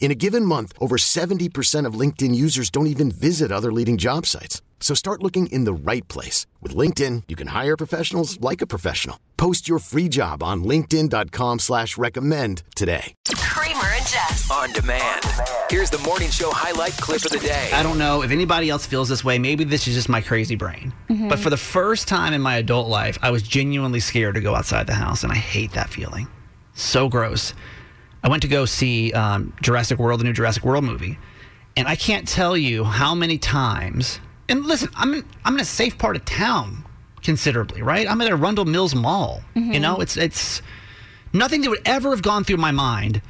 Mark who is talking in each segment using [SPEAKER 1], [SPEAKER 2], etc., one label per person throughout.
[SPEAKER 1] In a given month, over 70% of LinkedIn users don't even visit other leading job sites. So start looking in the right place. With LinkedIn, you can hire professionals like a professional. Post your free job on linkedin.com slash recommend today.
[SPEAKER 2] Kramer and Jess.
[SPEAKER 3] On demand. Here's the morning show highlight clip of the day.
[SPEAKER 4] I don't know if anybody else feels this way. Maybe this is just my crazy brain. Mm-hmm. But for the first time in my adult life, I was genuinely scared to go outside the house, and I hate that feeling. So gross. I went to go see um, Jurassic World, the new Jurassic World movie, and I can't tell you how many times. And listen, I'm in, I'm in a safe part of town, considerably, right? I'm at a Arundel Mills Mall. You know, it's it's nothing that would ever have gone through my mind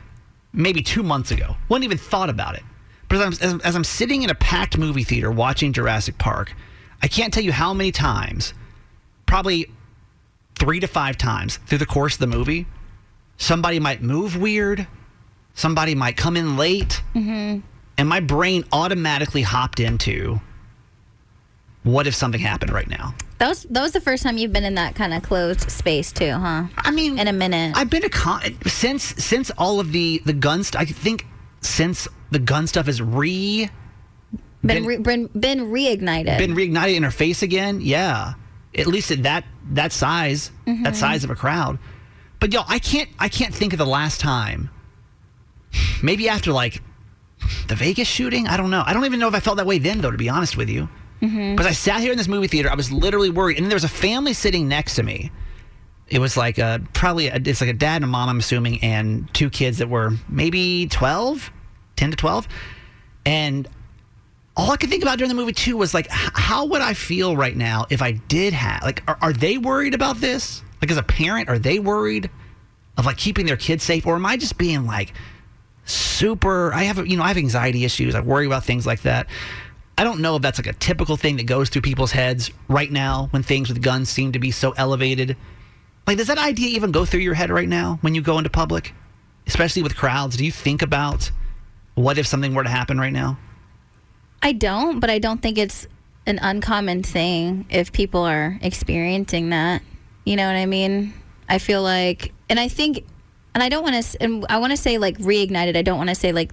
[SPEAKER 4] maybe two months ago. Wouldn't even thought about it. But as I'm, as, as I'm sitting in a packed movie theater watching Jurassic Park, I can't tell you how many times, probably three to five times through the course of the movie, somebody might move weird, somebody might come in late, mm-hmm. and my brain automatically hopped into what if something happened right now?
[SPEAKER 5] That was that was the first time you've been in that kind of closed space too, huh?
[SPEAKER 4] I mean,
[SPEAKER 5] In a minute.
[SPEAKER 4] I've been a con since since all of the the gun stuff. I think since the gun stuff is re
[SPEAKER 5] been
[SPEAKER 4] been-
[SPEAKER 5] re, been, been reignited.
[SPEAKER 4] been reignited in her face again. Yeah, at least at that that size, mm-hmm. that size of a crowd. But y'all, I can't I can't think of the last time. Maybe after like the Vegas shooting. I don't know. I don't even know if I felt that way then, though. To be honest with you, mm-hmm. because I sat here in this movie theater, I was literally worried, and then there was a family sitting next to me. It was like a probably a, it's like a dad and a mom, I'm assuming, and two kids that were maybe 12, 10 to 12, and all I could think about during the movie too was like, how would I feel right now if I did have like, are, are they worried about this? Like as a parent, are they worried of like keeping their kids safe, or am I just being like super? I have you know I have anxiety issues. I worry about things like that. I don't know if that's like a typical thing that goes through people's heads right now when things with guns seem to be so elevated. Like, does that idea even go through your head right now when you go into public, especially with crowds? Do you think about what if something were to happen right now?
[SPEAKER 5] I don't, but I don't think it's an uncommon thing if people are experiencing that. You know what I mean? I feel like, and I think, and I don't want to, and I want to say like reignited. I don't want to say like,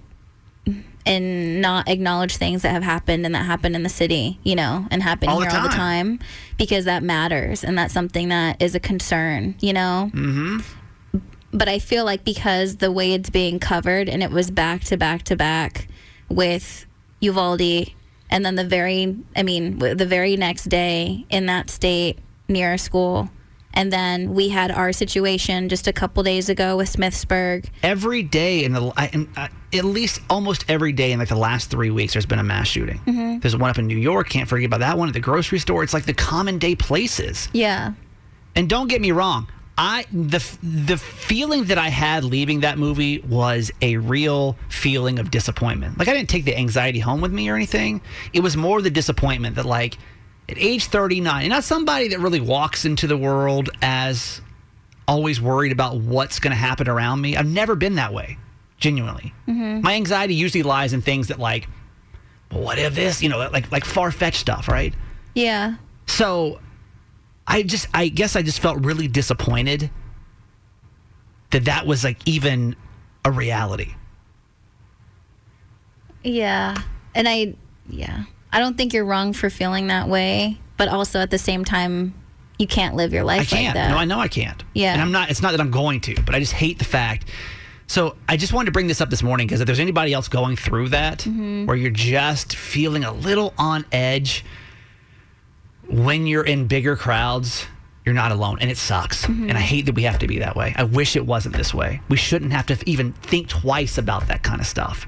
[SPEAKER 5] and not acknowledge things that have happened and that happen in the city, you know, and happen
[SPEAKER 4] All the
[SPEAKER 5] here all the
[SPEAKER 4] time.
[SPEAKER 5] time because that matters and that's something that is a concern, you know? Mm-hmm. But I feel like because the way it's being covered and it was back to back to back with Uvalde and then the very, I mean, the very next day in that state near a school. And then we had our situation just a couple days ago with Smithsburg.
[SPEAKER 4] every day in the in, uh, at least almost every day in like the last three weeks there's been a mass shooting. There's one up in new york can't forget about that one at the grocery store. It's like the common day places.
[SPEAKER 5] Yeah.
[SPEAKER 4] and don't get me wrong i the the feeling that i had leaving that movie was a real feeling of disappointment. Like i didn't take the anxiety home with me or anything. It was more the disappointment that like at age 39 and not somebody that really walks into the world as always worried about what's going to happen around me. I've never been that way, genuinely. Mm-hmm. My anxiety usually lies in things that like, well, what if this? You know, like like far fetched stuff, right?
[SPEAKER 5] Yeah.
[SPEAKER 4] So, I just, I guess, I just felt really disappointed that that was like even a reality.
[SPEAKER 5] Yeah. And I, yeah. I don't think you're wrong for feeling that way, but also at the same time, you can't live your life
[SPEAKER 4] I can't.
[SPEAKER 5] like that.
[SPEAKER 4] no, I know I can't.
[SPEAKER 5] Yeah.
[SPEAKER 4] And I'm not. It's not that I'm going to, but I just hate the fact. So I just wanted to bring this up this morning because if there's anybody else going through that,
[SPEAKER 5] Mm-hmm.
[SPEAKER 4] where you're just feeling a little on edge when you're in bigger crowds, you're not alone. And it sucks. And I hate that we have to be that way. I wish it wasn't this way. We shouldn't have to even think twice about that kind of stuff.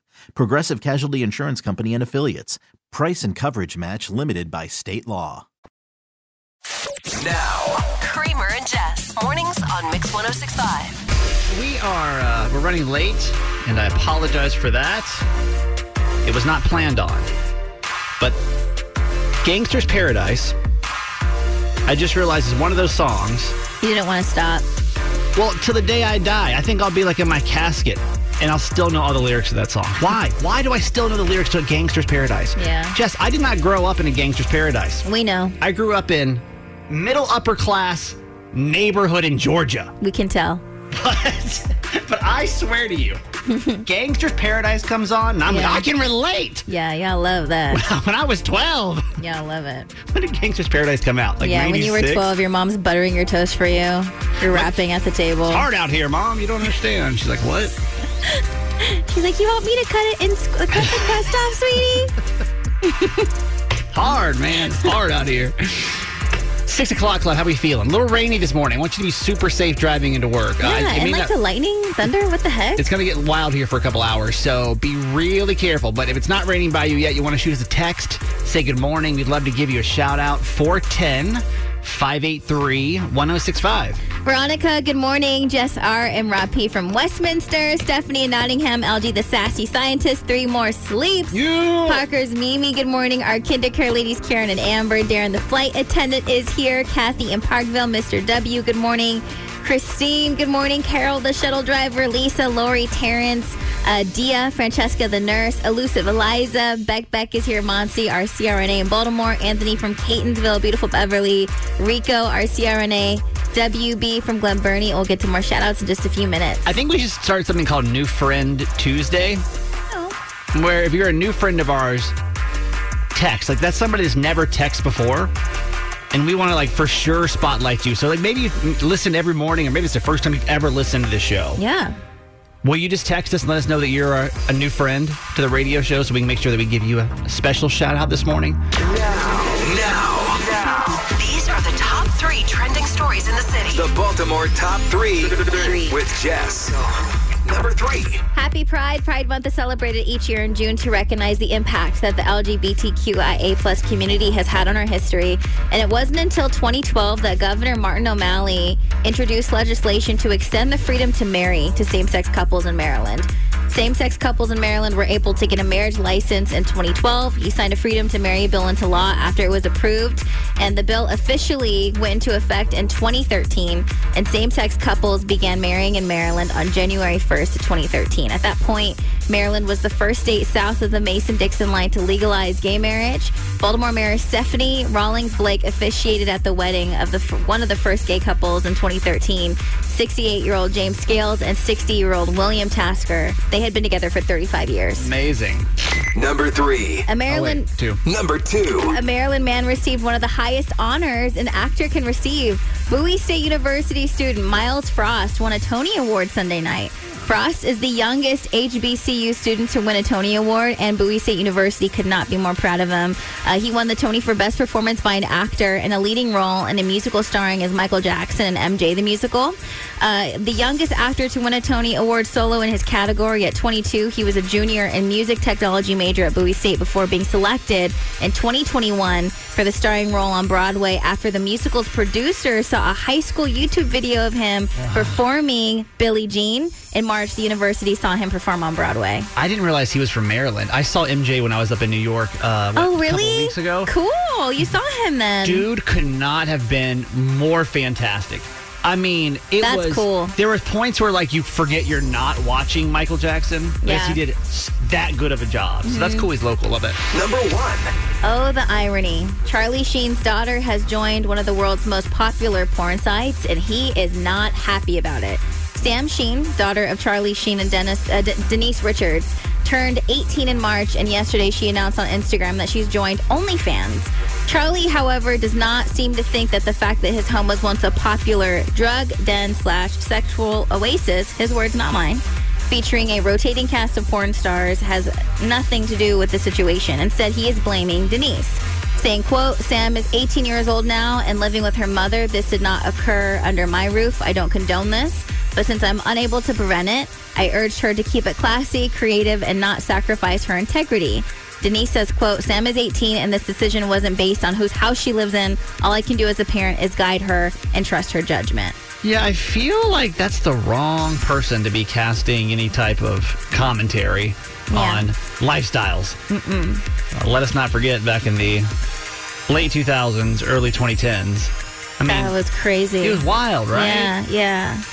[SPEAKER 6] Progressive Casualty Insurance Company and Affiliates. Price and coverage match limited by state law.
[SPEAKER 3] Now,
[SPEAKER 2] Kramer and Jess. Mornings on Mix 1065.
[SPEAKER 4] We are uh, we're running late, and I apologize for that. It was not planned on, but "Gangster's Paradise." I just realized is one of those songs.
[SPEAKER 5] You didn't want to stop.
[SPEAKER 4] Well, till the day I die, I think I'll be like in my casket, and I'll still know all the lyrics to that song. Why? Why do I still know the lyrics to a "Gangster's Paradise"?
[SPEAKER 5] Yeah.
[SPEAKER 4] Jess, I did not grow up in a gangster's paradise.
[SPEAKER 5] We know.
[SPEAKER 4] I grew up in middle upper class neighborhood in Georgia.
[SPEAKER 5] We can tell.
[SPEAKER 4] But, but I swear to you, Gangster's Paradise comes on, and I'm
[SPEAKER 5] Yeah.
[SPEAKER 4] like, I can relate.
[SPEAKER 5] Yeah, y'all love that.
[SPEAKER 4] When I was 12,
[SPEAKER 5] Yeah, I love it.
[SPEAKER 4] when did Gangster's Paradise come out? Like
[SPEAKER 5] yeah, when you were 12, your mom's buttering your toast for you. You're rapping at the table.
[SPEAKER 4] It's Hard out here, mom. You don't understand. She's like, what?
[SPEAKER 5] She's like, "You want me to cut it in, cut the crust off, sweetie?"
[SPEAKER 4] Hard, man. Hard out here. Six o'clock, Cloud. How are we feeling? A little rainy this morning. I want you to be super safe driving into work.
[SPEAKER 5] Yeah,
[SPEAKER 4] I- I
[SPEAKER 5] and
[SPEAKER 4] mean,
[SPEAKER 5] like
[SPEAKER 4] that-
[SPEAKER 5] the lightning, thunder. What the heck?
[SPEAKER 4] It's going to get wild here for a couple hours, so be really careful. But if it's not raining by you yet, you want to shoot us a text, say good morning. We'd love to give you a shout out. 410 583 1065.
[SPEAKER 5] Veronica, good morning. Jess R. and Rob P. from Westminster. Stephanie in Nottingham. LG, the sassy scientist. Three more sleeps.
[SPEAKER 4] Yeah.
[SPEAKER 5] Parker's Mimi, good morning. Our kindercare ladies, Karen and Amber. Darren, the flight attendant, is here. Kathy in Parkville. Mr. W, good morning. Christine, good morning. Carol, the shuttle driver. Lisa, Lori, Terrence, uh, Dia, Francesca, the nurse. Elusive Eliza. Beck Beck is here. Monsi, our CRNA in Baltimore. Anthony from Catonsville. Beautiful Beverly. Rico, our CRNA. WB from Glen Burnie. We'll get to more shout outs in just a few minutes.
[SPEAKER 4] I think we should start something called New Friend Tuesday,
[SPEAKER 5] Oh.
[SPEAKER 4] where if you're a new friend of ours, text. Like that's somebody that's never texted before. And we want to like for sure spotlight you. So like maybe you listen every morning, or maybe it's the first time you've ever listened to the show.
[SPEAKER 5] Yeah.
[SPEAKER 4] Will you just text us and let us know that you're a, a new friend to the radio show so we can make sure that we give you a, a special shout out this morning?
[SPEAKER 3] now,
[SPEAKER 2] These are the top three trending stories in the city.
[SPEAKER 3] the Baltimore Top 3 with Jess. Number 3.
[SPEAKER 5] Happy Pride. Pride Month is celebrated each year in June to recognize the impact that the LGBTQIA plus community has had on our history. And it wasn't until 2012 that Governor Martin O'Malley introduced legislation to extend the freedom to marry to same-sex couples in Maryland. Same-sex couples in Maryland were able to get a marriage license in 2012. He signed a freedom to marry bill into law after it was approved, and the bill officially went into effect in 2013. And same-sex couples began marrying in Maryland on January 1st of 2013. At that point, Maryland was the first state south of the Mason-Dixon line to legalize gay marriage. Baltimore Mayor Stephanie Rawlings Blake officiated at the wedding of the one of the first gay couples in 2013. 68-year-old James Scales and 60-year-old William Tasker. They had been together for 35 years.
[SPEAKER 4] Amazing.
[SPEAKER 3] Number 3.
[SPEAKER 5] A Maryland
[SPEAKER 4] Oh, wait, two.
[SPEAKER 3] Number 2.
[SPEAKER 5] a Maryland man received one of the highest honors an actor can receive. Bowie State University student Myles Frost won a Tony Award Sunday night. Frost is the youngest HBCU student to win a Tony Award, and Bowie State University could not be more proud of him. Uh, he won the Tony for Best Performance by an Actor in a leading role in a musical starring as Michael Jackson in MJ the Musical. Uh, the youngest actor to win a Tony Award solo in his category at 22. He was a junior and music technology major at Bowie State before being selected in 2021 for the starring role on Broadway after the musical's producer saw a high school YouTube video of him performing Billie Jean. In March, the university saw him perform on Broadway.
[SPEAKER 4] I didn't realize he was from Maryland. I saw MJ when I was up in New York. Uh, what,
[SPEAKER 5] Oh,
[SPEAKER 4] A couple
[SPEAKER 5] really?
[SPEAKER 4] weeks ago.
[SPEAKER 5] Cool. You saw him then.
[SPEAKER 4] Dude could not have been more fantastic. I mean, it
[SPEAKER 5] That's
[SPEAKER 4] was
[SPEAKER 5] cool.
[SPEAKER 4] There were points where like you forget you're not watching Michael Jackson because
[SPEAKER 5] Yeah. Mm-hmm.
[SPEAKER 4] he did that good of a job. So that's cool. He's local. Love it.
[SPEAKER 3] Number one.
[SPEAKER 5] Oh, the irony. Charlie Sheen's daughter has joined one of the world's most popular porn sites, and he is not happy about it. Sam Sheen, daughter of Charlie Sheen and Dennis, uh, D- Denise Richards, turned 18 in March, and yesterday she announced on Instagram that she's joined OnlyFans. Charlie, however, does not seem to think that the fact that his home was once a popular drug den slash sexual oasis, his words, not mine, featuring a rotating cast of porn stars has nothing to do with the situation. Instead, he is blaming Denise, saying, quote, Sam is 18 years old now and living with her mother. This did not occur under my roof. I don't condone this. But since I'm unable to prevent it, I urged her to keep it classy, creative, and not sacrifice her integrity. Denise says, quote, Sam is 18 and this decision wasn't based on whose house she lives in. All I can do as a parent is guide her and trust her judgment.
[SPEAKER 4] Yeah, I feel like that's the wrong person to be casting any type of commentary
[SPEAKER 5] Yeah.
[SPEAKER 4] on lifestyles. Uh, let us not forget back in the late 2000s, early 2010s. I mean,
[SPEAKER 5] That was crazy.
[SPEAKER 4] it was wild, right?
[SPEAKER 5] Yeah, yeah.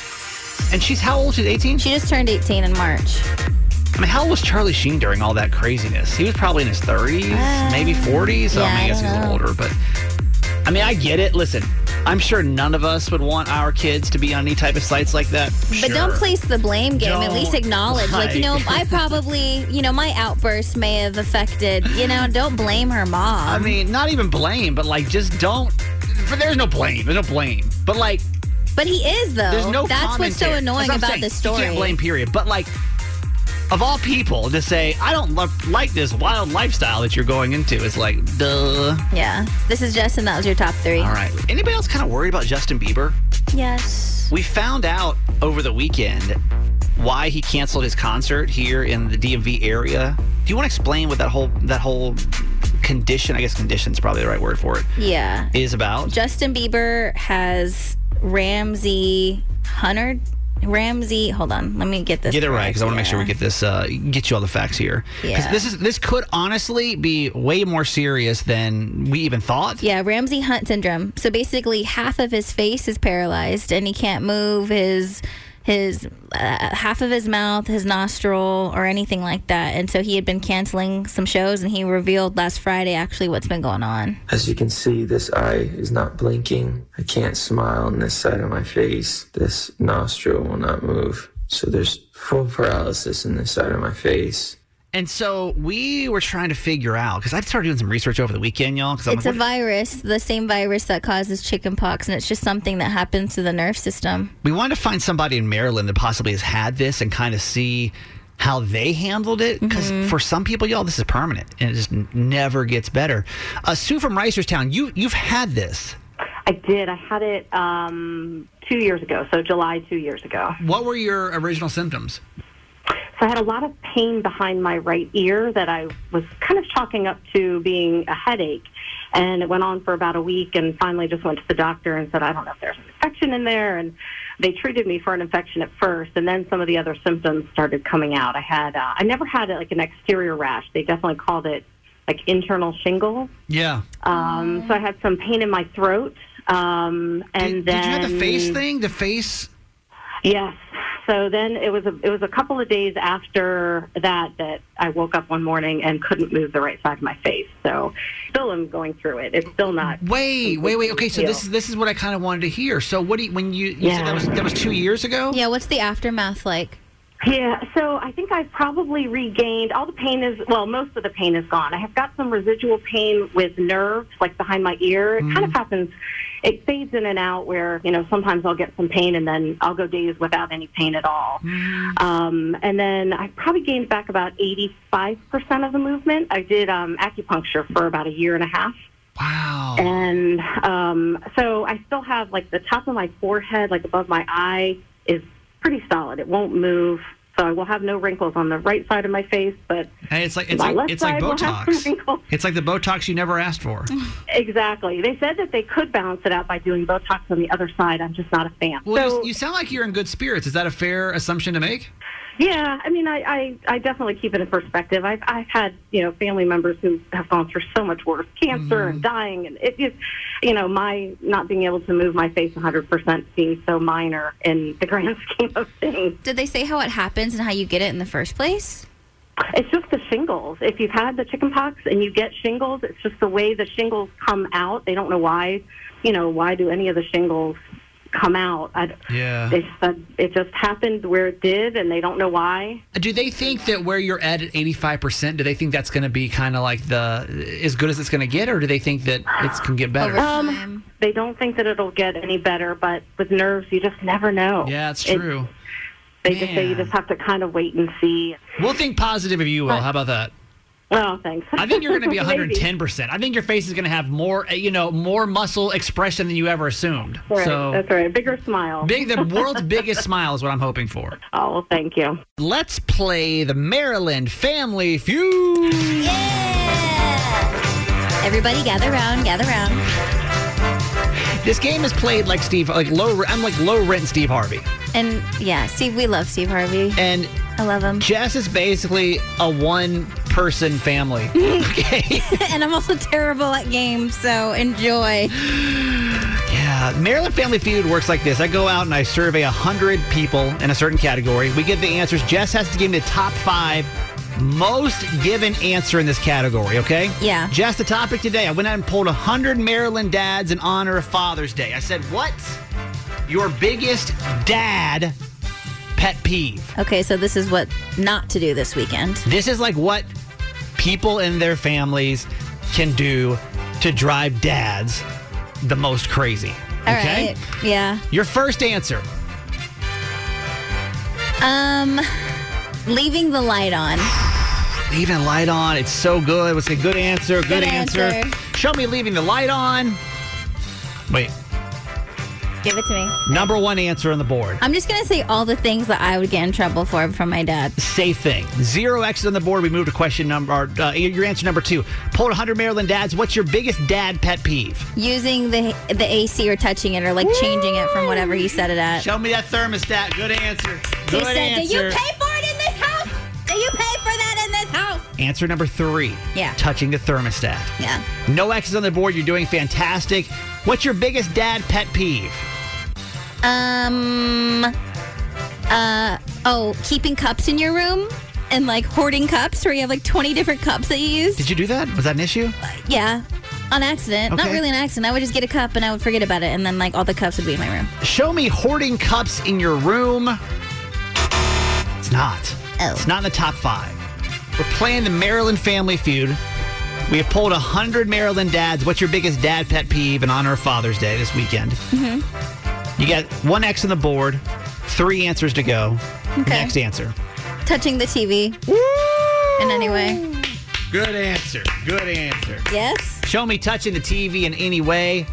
[SPEAKER 4] And she's how old? She's 18?
[SPEAKER 5] She just turned 18 in March.
[SPEAKER 4] I mean, how old was Charlie Sheen during all that craziness? He was probably in his 30s,
[SPEAKER 5] Uh,
[SPEAKER 4] maybe 40s. So
[SPEAKER 5] yeah,
[SPEAKER 4] I, mean, I
[SPEAKER 5] I
[SPEAKER 4] guess
[SPEAKER 5] don't
[SPEAKER 4] he's a little
[SPEAKER 5] know.
[SPEAKER 4] older, but I mean, I get it. Listen, I'm sure none of us would want our kids to be on any type of sites like that.
[SPEAKER 5] But don't place the blame game. At
[SPEAKER 4] Don't,
[SPEAKER 5] least acknowledge. Like, you know, I probably, you know, my outburst may have affected, you know, don't blame her mom.
[SPEAKER 4] I mean, not even blame, but like, just don't. For there's no blame. There's no blame. But like,
[SPEAKER 5] but he is, though.
[SPEAKER 4] there's no.
[SPEAKER 5] That's what's so annoying
[SPEAKER 4] That's what
[SPEAKER 5] about
[SPEAKER 4] saying.
[SPEAKER 5] this story.
[SPEAKER 4] You can't blame. Period. But like, of all people, to say I don't love, like this wild lifestyle that you're going into is like, duh.
[SPEAKER 5] Yeah. This is Justin. That was your top three.
[SPEAKER 4] All right. Anybody else kind of worried about Justin Bieber?
[SPEAKER 5] Yes.
[SPEAKER 4] We found out over the weekend why he canceled his concert here in the DMV area. Do you want to explain what that whole that whole condition, I guess condition is probably the right word for it,
[SPEAKER 5] Yeah.
[SPEAKER 4] is about?
[SPEAKER 5] Justin Bieber has Ramsay Hunter. Ramsay, hold on. Let me get this.
[SPEAKER 4] Get it right because I want to make sure we get this uh, get you all the facts here. 'Cause
[SPEAKER 5] Yeah.
[SPEAKER 4] this is this could honestly be way more serious than we even thought.
[SPEAKER 5] Yeah, Ramsay Hunt syndrome. So basically, half of his face is paralyzed, and he can't move his his uh, half of his mouth, his nostril, or anything like that. And so he had been canceling some shows, and he revealed last Friday actually what's been going on.
[SPEAKER 7] As you can see, this eye is not blinking. I can't smile on this side of my face. This nostril will not move. So there's full paralysis in this side of my face.
[SPEAKER 4] And so we were trying to figure out because I started doing some research over the weekend, y'all. Because
[SPEAKER 5] It's a virus, the same virus that causes chickenpox, and it's just something that happens to the nerve system.
[SPEAKER 4] we wanted to find somebody in Maryland that possibly has had this and kind of see how they handled it. Because
[SPEAKER 5] Mm-hmm.
[SPEAKER 4] for some people, y'all, this is permanent and it just n- never gets better. Uh, Sue from Reisterstown, you you've had this.
[SPEAKER 8] I did. I had it um, two years ago, so July two years ago.
[SPEAKER 4] What were your original symptoms?
[SPEAKER 8] So I had a lot of pain behind my right ear that I was kind of chalking up to being a headache. And it went on for about a week and finally just went to the doctor and said, I don't know if there's an infection in there. And they treated me for an infection at first. And then some of the other symptoms started coming out. I had, uh, I never had like an exterior rash. They definitely called it like internal shingles.
[SPEAKER 4] Yeah.
[SPEAKER 8] Um, so I had some pain in my throat. Um, and
[SPEAKER 4] did,
[SPEAKER 8] then
[SPEAKER 4] did you have the face thing? The face?
[SPEAKER 8] Yes. So then it was a it was a couple of days after that that I woke up one morning and couldn't move the right side of my face. So still I'm going through it. It's still not.
[SPEAKER 4] Wait, wait, wait. Okay, so this is this is what I kind of wanted to hear. So what do you when you, you said that was that was two years ago?
[SPEAKER 5] Yeah, what's the aftermath like?
[SPEAKER 8] Yeah, so I think I've probably regained all the pain is well, most of the pain is gone. I have got some residual pain with nerves, like behind my ear. It kind of mm-hmm. happens. It fades in and out. Where you know sometimes I'll get some pain and then I'll go days without any pain at all. Um, and then I probably gained back about eighty five percent of the movement. I did um, acupuncture for about a year and a half.
[SPEAKER 4] Wow.
[SPEAKER 8] And um, so I still have like the top of my forehead, like above my eye, is pretty solid. It won't move. So I will have no wrinkles on the right side of my face, but
[SPEAKER 4] Hey, it's like it's
[SPEAKER 8] my
[SPEAKER 4] like
[SPEAKER 8] left
[SPEAKER 4] it's like
[SPEAKER 8] side will have
[SPEAKER 4] Botox. It's like the Botox you never asked for.
[SPEAKER 8] Exactly. They said that they could balance it out by doing Botox on the other side. I'm just not a fan.
[SPEAKER 4] Well,
[SPEAKER 8] so
[SPEAKER 4] you, you sound like you're in good spirits. Is that a fair assumption to make?
[SPEAKER 8] Yeah, I mean, I, I, I definitely keep it in perspective. I've, I've had, you know, family members who have gone through so much worse, cancer and mm-hmm. dying, and it is, you know, my not being able to move my face 100% seems so minor in the grand scheme of things.
[SPEAKER 5] Did they say how it happens and how you get it in the first place?
[SPEAKER 8] It's just the shingles. If you've had the chickenpox and you get shingles, it's just the way the shingles come out. They don't know why, you know, why do any of the shingles come out? I,
[SPEAKER 4] Yeah.
[SPEAKER 8] They said it just happened where it did, and they don't know why.
[SPEAKER 4] Do they think that where you're at at 85%, do they think that's going to be kind of like the as good as it's going to get, or do they think that it can get better?
[SPEAKER 5] Over um, time.
[SPEAKER 8] They don't think that it'll get any better, but with nerves, you just never know.
[SPEAKER 4] yeah, it's
[SPEAKER 8] It-
[SPEAKER 4] true.
[SPEAKER 8] they just say you just have to kind of wait and see.
[SPEAKER 4] We'll think positive of you, Will. How about that?
[SPEAKER 8] Oh, thanks.
[SPEAKER 4] I think you're going to be 110%. I think your face is going to have more, uh, you know, more muscle expression than you ever assumed.
[SPEAKER 8] Right,
[SPEAKER 4] So
[SPEAKER 8] that's right. Bigger smile.
[SPEAKER 4] big, the world's biggest smile is what I'm hoping for.
[SPEAKER 8] Oh, well, thank you.
[SPEAKER 4] Let's play the Maryland Family Feud.
[SPEAKER 5] Yeah. Everybody gather around, gather around.
[SPEAKER 4] This game is played like Steve, like low. I'm like low rent Steve Harvey,
[SPEAKER 5] And yeah, Steve, we love Steve Harvey.
[SPEAKER 4] and
[SPEAKER 5] I love him.
[SPEAKER 4] Jess is basically a one person family. okay.
[SPEAKER 5] and I'm also terrible at games, so enjoy.
[SPEAKER 4] Yeah, Maryland Family Feud works like this. I go out and I survey 100 people in a certain category. We get the answers. Jess has to give me the top five most given answer in this category, okay?
[SPEAKER 5] Yeah.
[SPEAKER 4] Jess, the topic today, I went out and pulled 100 Maryland dads in honor of Father's Day. I said, what's your biggest dad pet peeve?
[SPEAKER 5] Okay, so this is what not to do this weekend.
[SPEAKER 4] This is like what people in their families can do to drive dads the most crazy.
[SPEAKER 5] All
[SPEAKER 4] okay?
[SPEAKER 5] right. Yeah.
[SPEAKER 4] Your first answer.
[SPEAKER 5] Um, leaving the light on.
[SPEAKER 4] Leaving the light on. It's so good. What's a good answer? Good,
[SPEAKER 5] Good
[SPEAKER 4] answer.
[SPEAKER 5] answer.
[SPEAKER 4] Show me leaving the light on. Wait,
[SPEAKER 5] Give it to me.
[SPEAKER 4] number one answer on the board.
[SPEAKER 5] I'm just gonna say all the things that I would get in trouble for from my dad.
[SPEAKER 4] Safe thing. Zero X's on the board. We move to question number, or, uh, your answer number two. Pulled 100 Maryland dads. What's your biggest dad pet peeve?
[SPEAKER 5] Using the the AC or touching it or like changing it from whatever he set it at.
[SPEAKER 4] Show me that thermostat. Good answer.
[SPEAKER 5] He
[SPEAKER 4] Good
[SPEAKER 5] said,
[SPEAKER 4] answer.
[SPEAKER 5] "Do you pay for it in this house? Do you pay for that in this house?"
[SPEAKER 4] Answer number three.
[SPEAKER 5] Yeah.
[SPEAKER 4] Touching the thermostat.
[SPEAKER 5] Yeah.
[SPEAKER 4] No X's on the board. You're doing fantastic. What's your biggest dad pet peeve?
[SPEAKER 5] Um. Uh. Oh, keeping cups in your room and like hoarding cups, where you have like 20 different cups that you use.
[SPEAKER 4] Did you do that? Was that an issue?
[SPEAKER 5] Yeah. On accident. Not really an accident. I would just get a cup and I would forget about it, and then like all the cups would be in my room.
[SPEAKER 4] Show me hoarding cups in your room. It's not.
[SPEAKER 5] Oh.
[SPEAKER 4] It's not in the top five. We're playing the Maryland Family Feud. We have pulled 100 Maryland dads. What's your biggest dad pet peeve in honor of Father's Day this weekend? Mm-hmm. You got one X on the board, three answers to go.
[SPEAKER 5] Okay.
[SPEAKER 4] Next answer.
[SPEAKER 5] Touching the TV in any way.
[SPEAKER 4] Good answer. Good answer.
[SPEAKER 5] Yes.
[SPEAKER 4] Show me touching the TV in any way.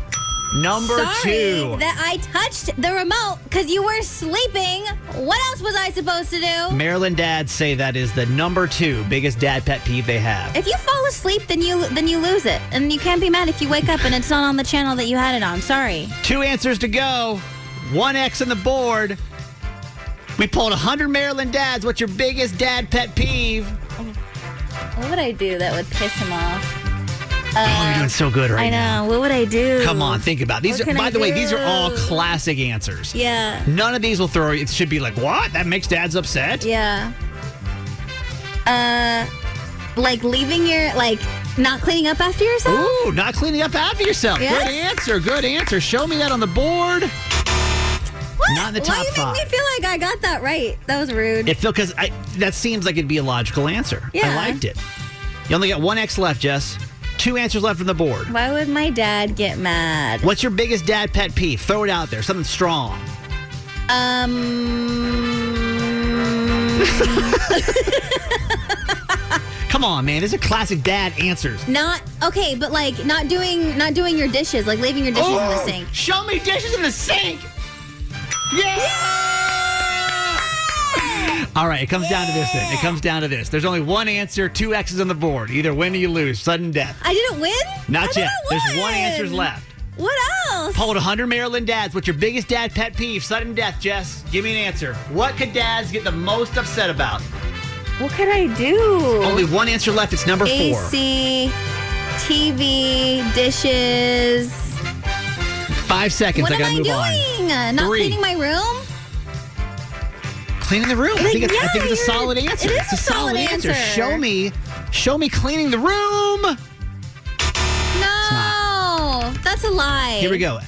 [SPEAKER 4] Number
[SPEAKER 5] Sorry
[SPEAKER 4] two.
[SPEAKER 5] that I touched the remote because you were sleeping. What else was I supposed to do?
[SPEAKER 4] Maryland dads say that is the number two biggest dad pet peeve they have.
[SPEAKER 5] If you fall asleep, then you then you lose it, and you can't be mad if you wake up and it's not on the channel that you had it on. Sorry.
[SPEAKER 4] Two answers to go. One X on the board. We pulled 100 Maryland dads. What's your biggest dad pet peeve?
[SPEAKER 5] What would I do that would piss him off?
[SPEAKER 4] oh, you're doing so good right now.
[SPEAKER 5] I
[SPEAKER 4] now.
[SPEAKER 5] know. What would I do?
[SPEAKER 4] Come on, think about it. these.
[SPEAKER 5] What
[SPEAKER 4] Are, by
[SPEAKER 5] I
[SPEAKER 4] the way, these are all classic answers.
[SPEAKER 5] Yeah.
[SPEAKER 4] None of these will throw you. It should be like, what? That makes dads upset?
[SPEAKER 5] Yeah. Uh, like leaving your like not cleaning up after yourself.
[SPEAKER 4] Ooh, not cleaning up after yourself.
[SPEAKER 5] Yes?
[SPEAKER 4] Good answer. Good answer. Show me that on the board.
[SPEAKER 5] What?
[SPEAKER 4] Not in the
[SPEAKER 5] Why
[SPEAKER 4] top
[SPEAKER 5] you
[SPEAKER 4] five.
[SPEAKER 5] make me feel like I got that right? That was rude.
[SPEAKER 4] It feel because that seems like it'd be a logical answer. I liked it. You only got one X left, Jess. Two answers left from the board.
[SPEAKER 5] Why would my dad get mad?
[SPEAKER 4] What's your biggest dad pet peeve? Throw it out there. Something strong.
[SPEAKER 5] Um,
[SPEAKER 4] Come on, man. These are classic dad answers.
[SPEAKER 5] not okay, but like not doing not doing your dishes, like leaving your dishes in the sink.
[SPEAKER 4] Show me dishes in the sink. Yeah! All right, it comes down to this then. It comes down to this. There's only one answer, two X's on the board. Either win or you lose. Sudden death.
[SPEAKER 5] I didn't win.
[SPEAKER 4] Not
[SPEAKER 5] I
[SPEAKER 4] yet.
[SPEAKER 5] thought I
[SPEAKER 4] There's one
[SPEAKER 5] won.
[SPEAKER 4] answer's left.
[SPEAKER 5] What else?
[SPEAKER 4] Polled 100 Maryland dads. What's your biggest dad pet peeve? Sudden death, Jess. Give me an answer. What could dads get the most upset about?
[SPEAKER 5] What could I do?
[SPEAKER 4] Only one answer left. It's number four.
[SPEAKER 5] AC, TV, dishes.
[SPEAKER 4] Five seconds.
[SPEAKER 5] what
[SPEAKER 4] I
[SPEAKER 5] am
[SPEAKER 4] gotta
[SPEAKER 5] I
[SPEAKER 4] move
[SPEAKER 5] doing? Uh,
[SPEAKER 4] on.
[SPEAKER 5] Not
[SPEAKER 4] Three.
[SPEAKER 5] cleaning my room?
[SPEAKER 4] Cleaning the room. I think it's, I think it's a solid answer.
[SPEAKER 5] it is
[SPEAKER 4] it's
[SPEAKER 5] a solid answer.
[SPEAKER 4] Show me, show me cleaning the room.
[SPEAKER 5] No, that's a lie.
[SPEAKER 4] Here we go.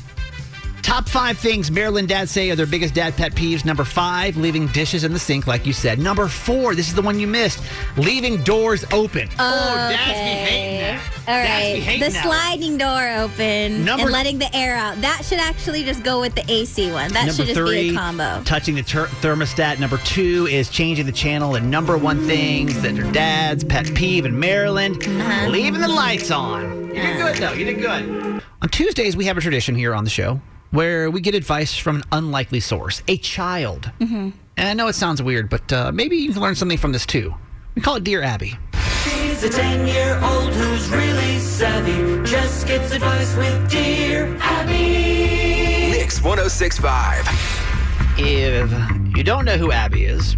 [SPEAKER 4] Top five things Maryland dads say are their biggest dad pet peeves. Number five, leaving dishes in the sink, like you said. Number four, this is the one you missed, leaving doors open. Oh, dads be hating that.
[SPEAKER 5] All
[SPEAKER 4] Dads be hating
[SPEAKER 5] the
[SPEAKER 4] that
[SPEAKER 5] sliding door open
[SPEAKER 4] Number-
[SPEAKER 5] and letting the air out. That should actually just go with the AC one. That
[SPEAKER 4] Number
[SPEAKER 5] should just
[SPEAKER 4] three,
[SPEAKER 5] be a combo.
[SPEAKER 4] touching the ter- thermostat. Number two is changing the channel. And number one things that are dad's pet peeve in Maryland,
[SPEAKER 5] Uh-huh.
[SPEAKER 4] leaving the lights on. You did good, though. You did good. On Tuesdays, we have a tradition here on the show where we get advice from an unlikely source, a child.
[SPEAKER 5] Mm-hmm.
[SPEAKER 4] And I know it sounds weird, but uh, maybe you can learn something from this too. We call it Dear Abby.
[SPEAKER 9] She's a 10 year old who's really savvy. Jess gets advice with Dear Abby.
[SPEAKER 3] Mix 1065.
[SPEAKER 4] If you don't know who Abby is,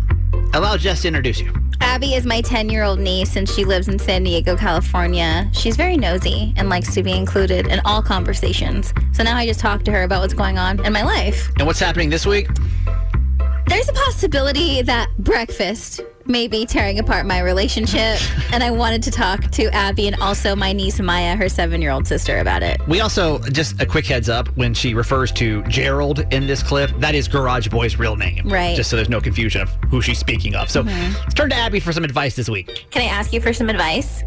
[SPEAKER 4] allow Jess to introduce you.
[SPEAKER 5] Abby is my 10 year old niece, and she lives in San Diego, California. She's very nosy and likes to be included in all conversations. So now I just talk to her about what's going on in my life.
[SPEAKER 4] And what's happening this week?
[SPEAKER 5] There's a possibility that breakfast may be tearing apart my relationship, and I wanted to talk to Abby and also my niece Maya, her seven year old sister, about it.
[SPEAKER 4] We also, just a quick heads up, when she refers to Gerald in this clip, that is Garage Boy's real name.
[SPEAKER 5] Right.
[SPEAKER 4] Just so there's no confusion of who she's speaking of. So let's turn to Abby for some advice this week.
[SPEAKER 5] Can I ask you for some advice?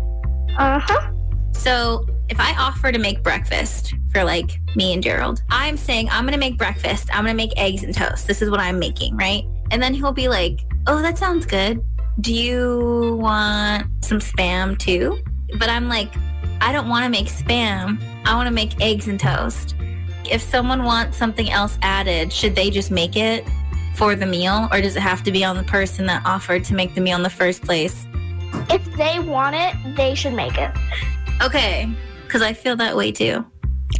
[SPEAKER 8] Uh huh.
[SPEAKER 5] So, if I offer to make breakfast for like me and Gerald, I'm saying I'm going to make breakfast. I'm going to make eggs and toast. This is what I'm making, right? And then he'll be like, "Oh, that sounds good. Do you want some spam too?" But I'm like, "I don't want to make spam. I want to make eggs and toast." If someone wants something else added, should they just make it for the meal or does it have to be on the person that offered to make the meal in the first place?
[SPEAKER 10] If they want it, they should make it.
[SPEAKER 5] Okay, because I feel that way too.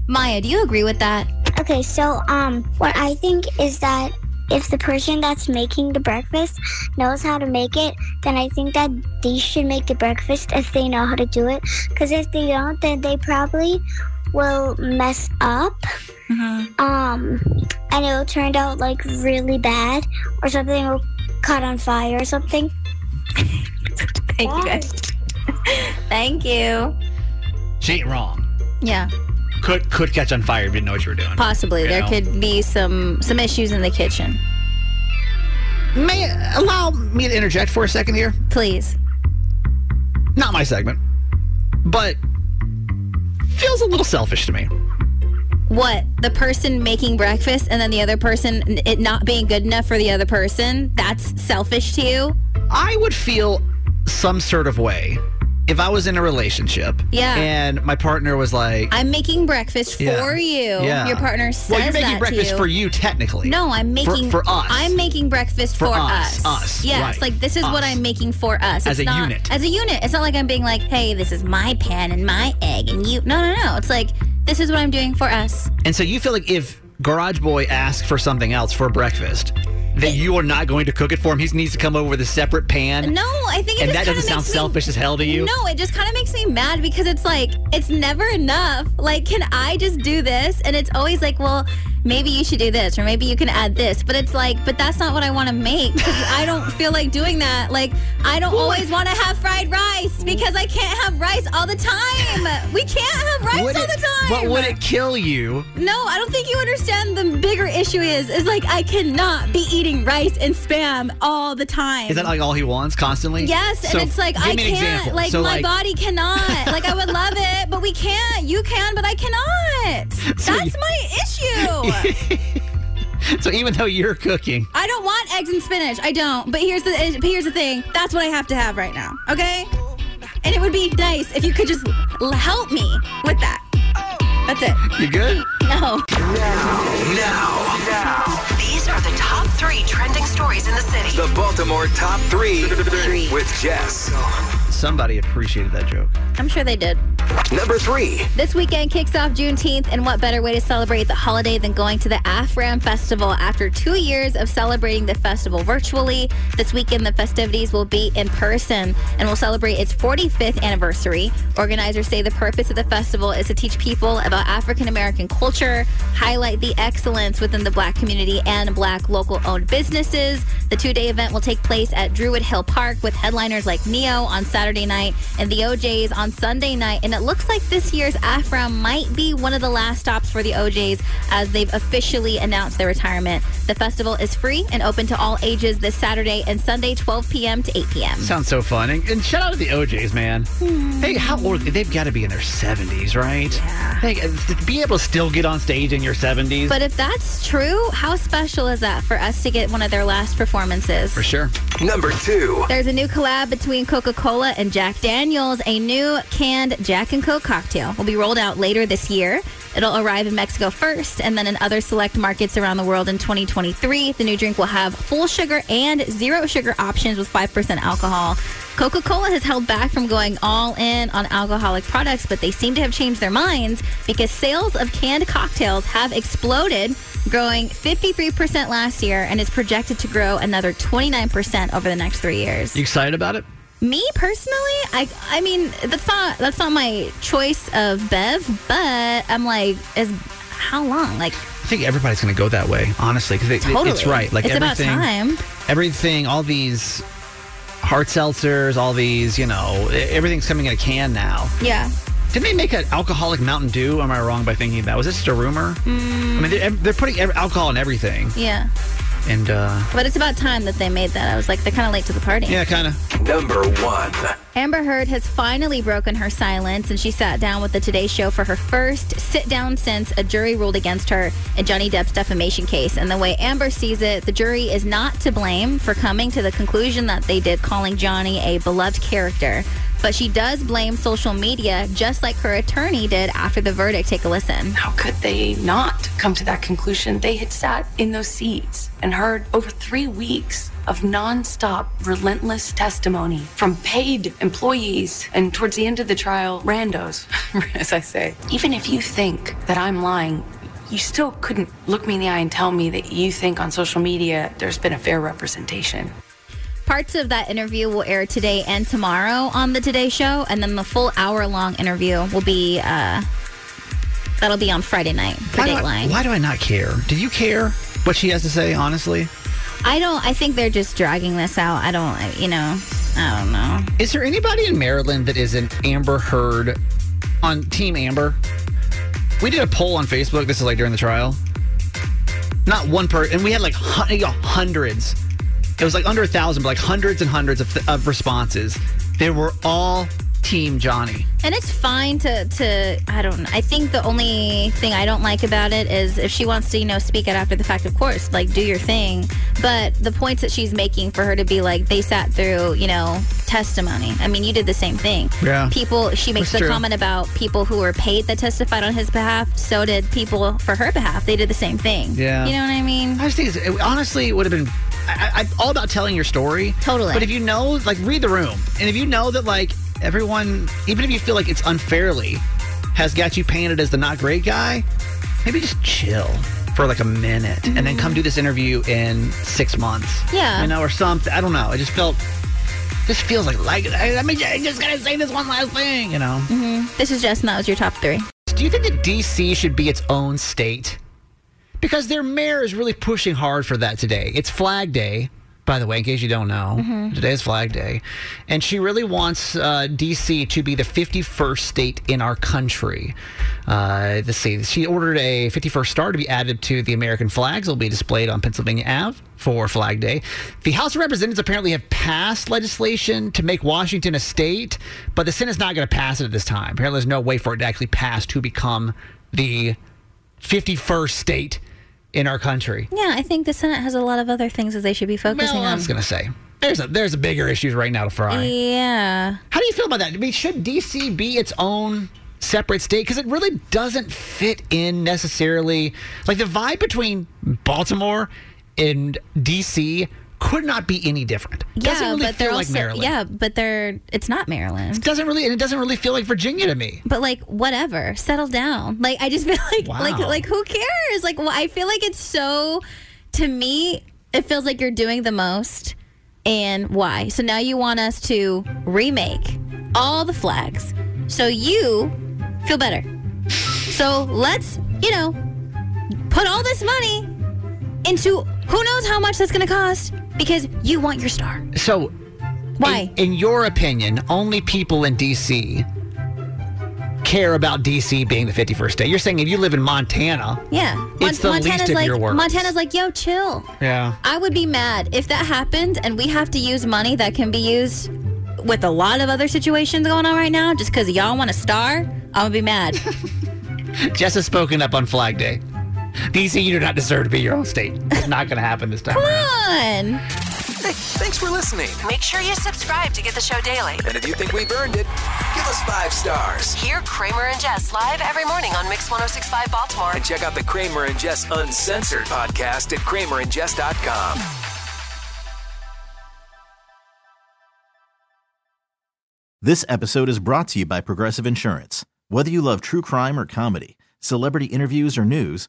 [SPEAKER 5] Maya, do you agree with that?
[SPEAKER 10] Okay, so um, what I think is that if the person that's making the breakfast knows how to make it, then I think that they should make the breakfast if they know how to do it. Because if they don't, then they probably will mess up. Um, and it will turn out like really bad, or something will caught on fire or something.
[SPEAKER 5] Thank you guys. Thank you.
[SPEAKER 4] She ain't wrong.
[SPEAKER 5] Yeah,
[SPEAKER 4] Could could catch on fire if you didn't know what you were doing.
[SPEAKER 5] possibly
[SPEAKER 4] You
[SPEAKER 5] there
[SPEAKER 4] know?
[SPEAKER 5] could be some some issues in the kitchen.
[SPEAKER 4] May allow me to interject for a second here?
[SPEAKER 5] Please.
[SPEAKER 4] Not my segment, but feels a little selfish to me.
[SPEAKER 5] What? The person making breakfast and then the other person it not being good enough for the other person? That's selfish to you?
[SPEAKER 4] I would feel some sort of way if I was in a relationship.
[SPEAKER 5] Yeah.
[SPEAKER 4] And my partner was like,
[SPEAKER 5] I'm making breakfast
[SPEAKER 4] Yeah.
[SPEAKER 5] for you.
[SPEAKER 4] Yeah.
[SPEAKER 5] Your partner says
[SPEAKER 4] Well, you're making breakfast
[SPEAKER 5] you.
[SPEAKER 4] for you, technically.
[SPEAKER 5] No, I'm making
[SPEAKER 4] for us.
[SPEAKER 5] I'm making breakfast
[SPEAKER 4] For
[SPEAKER 5] for,
[SPEAKER 4] us,
[SPEAKER 5] us.
[SPEAKER 4] us,
[SPEAKER 5] Yes,
[SPEAKER 4] right.
[SPEAKER 5] like this is what I'm making for us.
[SPEAKER 4] As
[SPEAKER 5] It's
[SPEAKER 4] a
[SPEAKER 5] not,
[SPEAKER 4] unit.
[SPEAKER 5] As a unit. It's not like I'm being like, hey, this is my pan and my egg and you. No, no, no. It's like this is what I'm doing for us.
[SPEAKER 4] And so you feel like if Garage Boy asks for something else for breakfast, that you are not going to cook it for him. He needs to come over with a separate pan.
[SPEAKER 5] No, I think it
[SPEAKER 4] and
[SPEAKER 5] just
[SPEAKER 4] that doesn't sound
[SPEAKER 5] me-
[SPEAKER 4] selfish as hell to you.
[SPEAKER 5] No, it just kind of makes me mad because it's like it's never enough. Like, can I just do this? And it's always like, well, maybe you should do this, or maybe you can add this. But it's like, but that's not what I want to make because I don't feel like doing that. Like, I don't always want to have fried rice because I can't have rice all the time. We can't have rice
[SPEAKER 4] Would
[SPEAKER 5] all
[SPEAKER 4] it-
[SPEAKER 5] the time.
[SPEAKER 4] But would it kill you?
[SPEAKER 5] No, I don't think you understand. The bigger issue is, is like I cannot be eating rice and spam all the time.
[SPEAKER 4] Is that like all he wants constantly?
[SPEAKER 5] Yes, and it's like I can't. Like
[SPEAKER 4] So,
[SPEAKER 5] my body cannot. like I would love it, but we can't. You can, but I cannot.
[SPEAKER 4] So
[SPEAKER 5] That's
[SPEAKER 4] you-
[SPEAKER 5] my issue.
[SPEAKER 4] So even though you're cooking,
[SPEAKER 5] I don't want eggs and spinach. I don't. But here's the here's the thing. That's what I have to have right now. Okay. And it would be nice if you could just help me with that. That's it.
[SPEAKER 4] you good?
[SPEAKER 5] No.
[SPEAKER 3] Now, now, now.
[SPEAKER 2] These are the top three trending stories in the city.
[SPEAKER 3] the Baltimore Top 3 with Jess.
[SPEAKER 4] Somebody appreciated that joke.
[SPEAKER 5] I'm sure they did.
[SPEAKER 3] Number three.
[SPEAKER 5] This weekend kicks off Juneteenth, and what better way to celebrate the holiday than going to the AFRAM Festival? After two years of celebrating the festival virtually, this weekend the festivities will be in person and will celebrate its 45th anniversary. Organizers say the purpose of the festival is to teach people about African American culture, highlight the excellence within the black community and black local owned businesses. The two day event will take place at Druid Hill Park with headliners like Ne-Yo on Saturday night and the O'Jays on Sunday night. And it looks like this year's AFRAM might be one of the last stops for the O'Jays as they've officially announced their retirement. The festival is free and open to all ages this Saturday and Sunday, 12 p.m. to 8 p.m.
[SPEAKER 4] Sounds so fun. And, and shout out to the O'Jays, man. Hmm. Hey, how old? They've got to be in their 70s, right? Yeah. Hey, uh, to be able to still get on stage in your 70s.
[SPEAKER 5] But if that's true, how special is that for us to get one of their last performances?
[SPEAKER 4] for sure.
[SPEAKER 3] Number two.
[SPEAKER 5] There's a new collab between Coca Cola and Jack Daniels. A new canned Jack and Coke cocktail will be rolled out later this year. It'll arrive in Mexico first and then in other select markets around the world in 2023. The new drink will have full sugar and zero sugar options with 5% alcohol. Coca Cola has held back from going all in on alcoholic products, but they seem to have changed their minds because sales of canned cocktails have exploded, growing 53% last year and is projected to grow another 29% over the next three years.
[SPEAKER 4] You excited about it?
[SPEAKER 5] Me personally, I I mean that's not that's not my choice of Bev, but I'm like, is how long? Like
[SPEAKER 4] I think everybody's going to go that way, honestly, because
[SPEAKER 5] Totally.
[SPEAKER 4] it's right. Like
[SPEAKER 5] It's about
[SPEAKER 4] everything,
[SPEAKER 5] time.
[SPEAKER 4] everything, all these hard seltzers, all these, you know, everything's coming in a can now.
[SPEAKER 5] yeah.
[SPEAKER 4] Didn't they make an alcoholic Mountain Dew? Am I wrong by thinking that? Was this just a rumor? Mm. I mean, they're, they're putting alcohol in everything,
[SPEAKER 5] Yeah.
[SPEAKER 4] And uh,
[SPEAKER 5] But it's about time that they made that. I was like, they're kind of late to the party.
[SPEAKER 4] yeah, kind of.
[SPEAKER 3] Number one.
[SPEAKER 5] Amber Heard has finally broken her silence and she sat down with the Today Show for her first sit down since a jury ruled against her in Johnny Depp's defamation case. And the way Amber sees it, the jury is not to blame for coming to the conclusion that they did calling Johnny a beloved character. But she does blame social media, just like her attorney did after the verdict. Take a listen.
[SPEAKER 11] How could they not come to that conclusion? They had sat in those seats and heard over three weeks of nonstop, relentless testimony from paid employees and towards the end of the trial, randos, as I say. Even if you think that I'm lying, you still couldn't look me in the eye and tell me that you think on social media there's been a fair representation.
[SPEAKER 5] Parts of that interview will air today and tomorrow on the Today Show, and then the full hour long interview will be uh, that'll be on Friday night for
[SPEAKER 4] Why do, I, why do I not care? Do you care what she has to say? Honestly,
[SPEAKER 5] I don't. I think they're just dragging this out. I don't. You know. I don't know.
[SPEAKER 4] is there anybody in Maryland that is an Amber Heard on Team Amber? We did a poll on Facebook. This is like during the trial. Not one person, and we had like you know, hundreds. It was like under a thousand, but like hundreds and hundreds of, of responses. They were all Team Johnny.
[SPEAKER 5] And it's fine to to. I don't. know. I think the only thing I don't like about it is if she wants to, you know, speak out after the fact. Of course, like do your thing. But the points that she's making for her to be like they sat through, you know, testimony. I mean, you did the same thing.
[SPEAKER 4] Yeah.
[SPEAKER 5] People. She makes
[SPEAKER 4] That's
[SPEAKER 5] the
[SPEAKER 4] true.
[SPEAKER 5] comment about people who were paid that testified on his behalf. So did people for her behalf. They did the same thing.
[SPEAKER 4] Yeah.
[SPEAKER 5] You know what I mean?
[SPEAKER 4] I just think honestly, it would have been I, I, I'm all about telling your story.
[SPEAKER 5] Totally.
[SPEAKER 4] But if you know, like, read the room, and if you know that, like, everyone, even if you feel like it's unfairly, has got you painted as the not great guy, maybe just chill for like a minute, and then come do this interview in six months.
[SPEAKER 5] Yeah.
[SPEAKER 4] You know, or something. I don't know. It just felt. This feels like like I, I mean, I'm just gotta say this one last thing. You know.
[SPEAKER 5] hmm This is Jess, and that was your top three.
[SPEAKER 4] Do you think that DC should be its own state? Because their mayor is really pushing hard for that today. It's Flag Day, by the way, in case you don't know. Today is Flag Day. And she really wants uh, DC to be the 51st state in our country. Uh, let's see. She ordered a 51st star to be added to the American flags. It'll be displayed on Pennsylvania Ave for Flag Day. The House of Representatives apparently have passed legislation to make Washington a state, but the Senate's not going to pass it at this time. Apparently, there's no way for it to actually pass to become the 51st state in our country.
[SPEAKER 5] Yeah, I think the Senate has a lot of other things that they should be focusing
[SPEAKER 4] Well, I
[SPEAKER 5] on.
[SPEAKER 4] was going to say there's a there's a bigger issues right now to fry.
[SPEAKER 5] Yeah.
[SPEAKER 4] How do you feel about that? I mean, should DC be its own separate state? Because it really doesn't fit in necessarily. Like the vibe between Baltimore and DC could not be any different. Doesn't
[SPEAKER 5] yeah,
[SPEAKER 4] really
[SPEAKER 5] but they're
[SPEAKER 4] like
[SPEAKER 5] also
[SPEAKER 4] Maryland.
[SPEAKER 5] yeah, but they're it's not Maryland.
[SPEAKER 4] It doesn't really and it doesn't really feel like Virginia to me.
[SPEAKER 5] But like whatever, settle down. Like I just feel like like like who cares? Like well, I feel like it's so to me it feels like you're doing the most and why? So now you want us to remake all the flags so you feel better. So let's, you know, put all this money into who knows how much that's going to cost because you want your star.
[SPEAKER 4] So
[SPEAKER 5] Why?
[SPEAKER 4] In, in your opinion, only people in DC care about DC being the 51st state. You're saying if you live in Montana,
[SPEAKER 5] Yeah.
[SPEAKER 4] It's the least of
[SPEAKER 5] like
[SPEAKER 4] your worries.
[SPEAKER 5] Montana's like, "Yo, chill."
[SPEAKER 4] yeah.
[SPEAKER 5] I would be mad if that happened and we have to use money that can be used with a lot of other situations going on right now just because y'all want a star. I'm gonna be mad.
[SPEAKER 4] Jess has spoken up on Flag Day. DC, you do not deserve to be your own state. It's not going to happen this time
[SPEAKER 5] Come
[SPEAKER 4] around.
[SPEAKER 5] on.
[SPEAKER 3] Hey, thanks for listening.
[SPEAKER 2] Make sure you subscribe to get the show daily.
[SPEAKER 3] And if you think we've earned it, give us five stars.
[SPEAKER 2] Hear Kramer and Jess live every morning on Mix 1065 Baltimore.
[SPEAKER 3] And check out the Kramer and Jess Uncensored podcast at kramerandjess.com.
[SPEAKER 6] This episode is brought to you by Progressive Insurance. Whether you love true crime or comedy, celebrity interviews or news,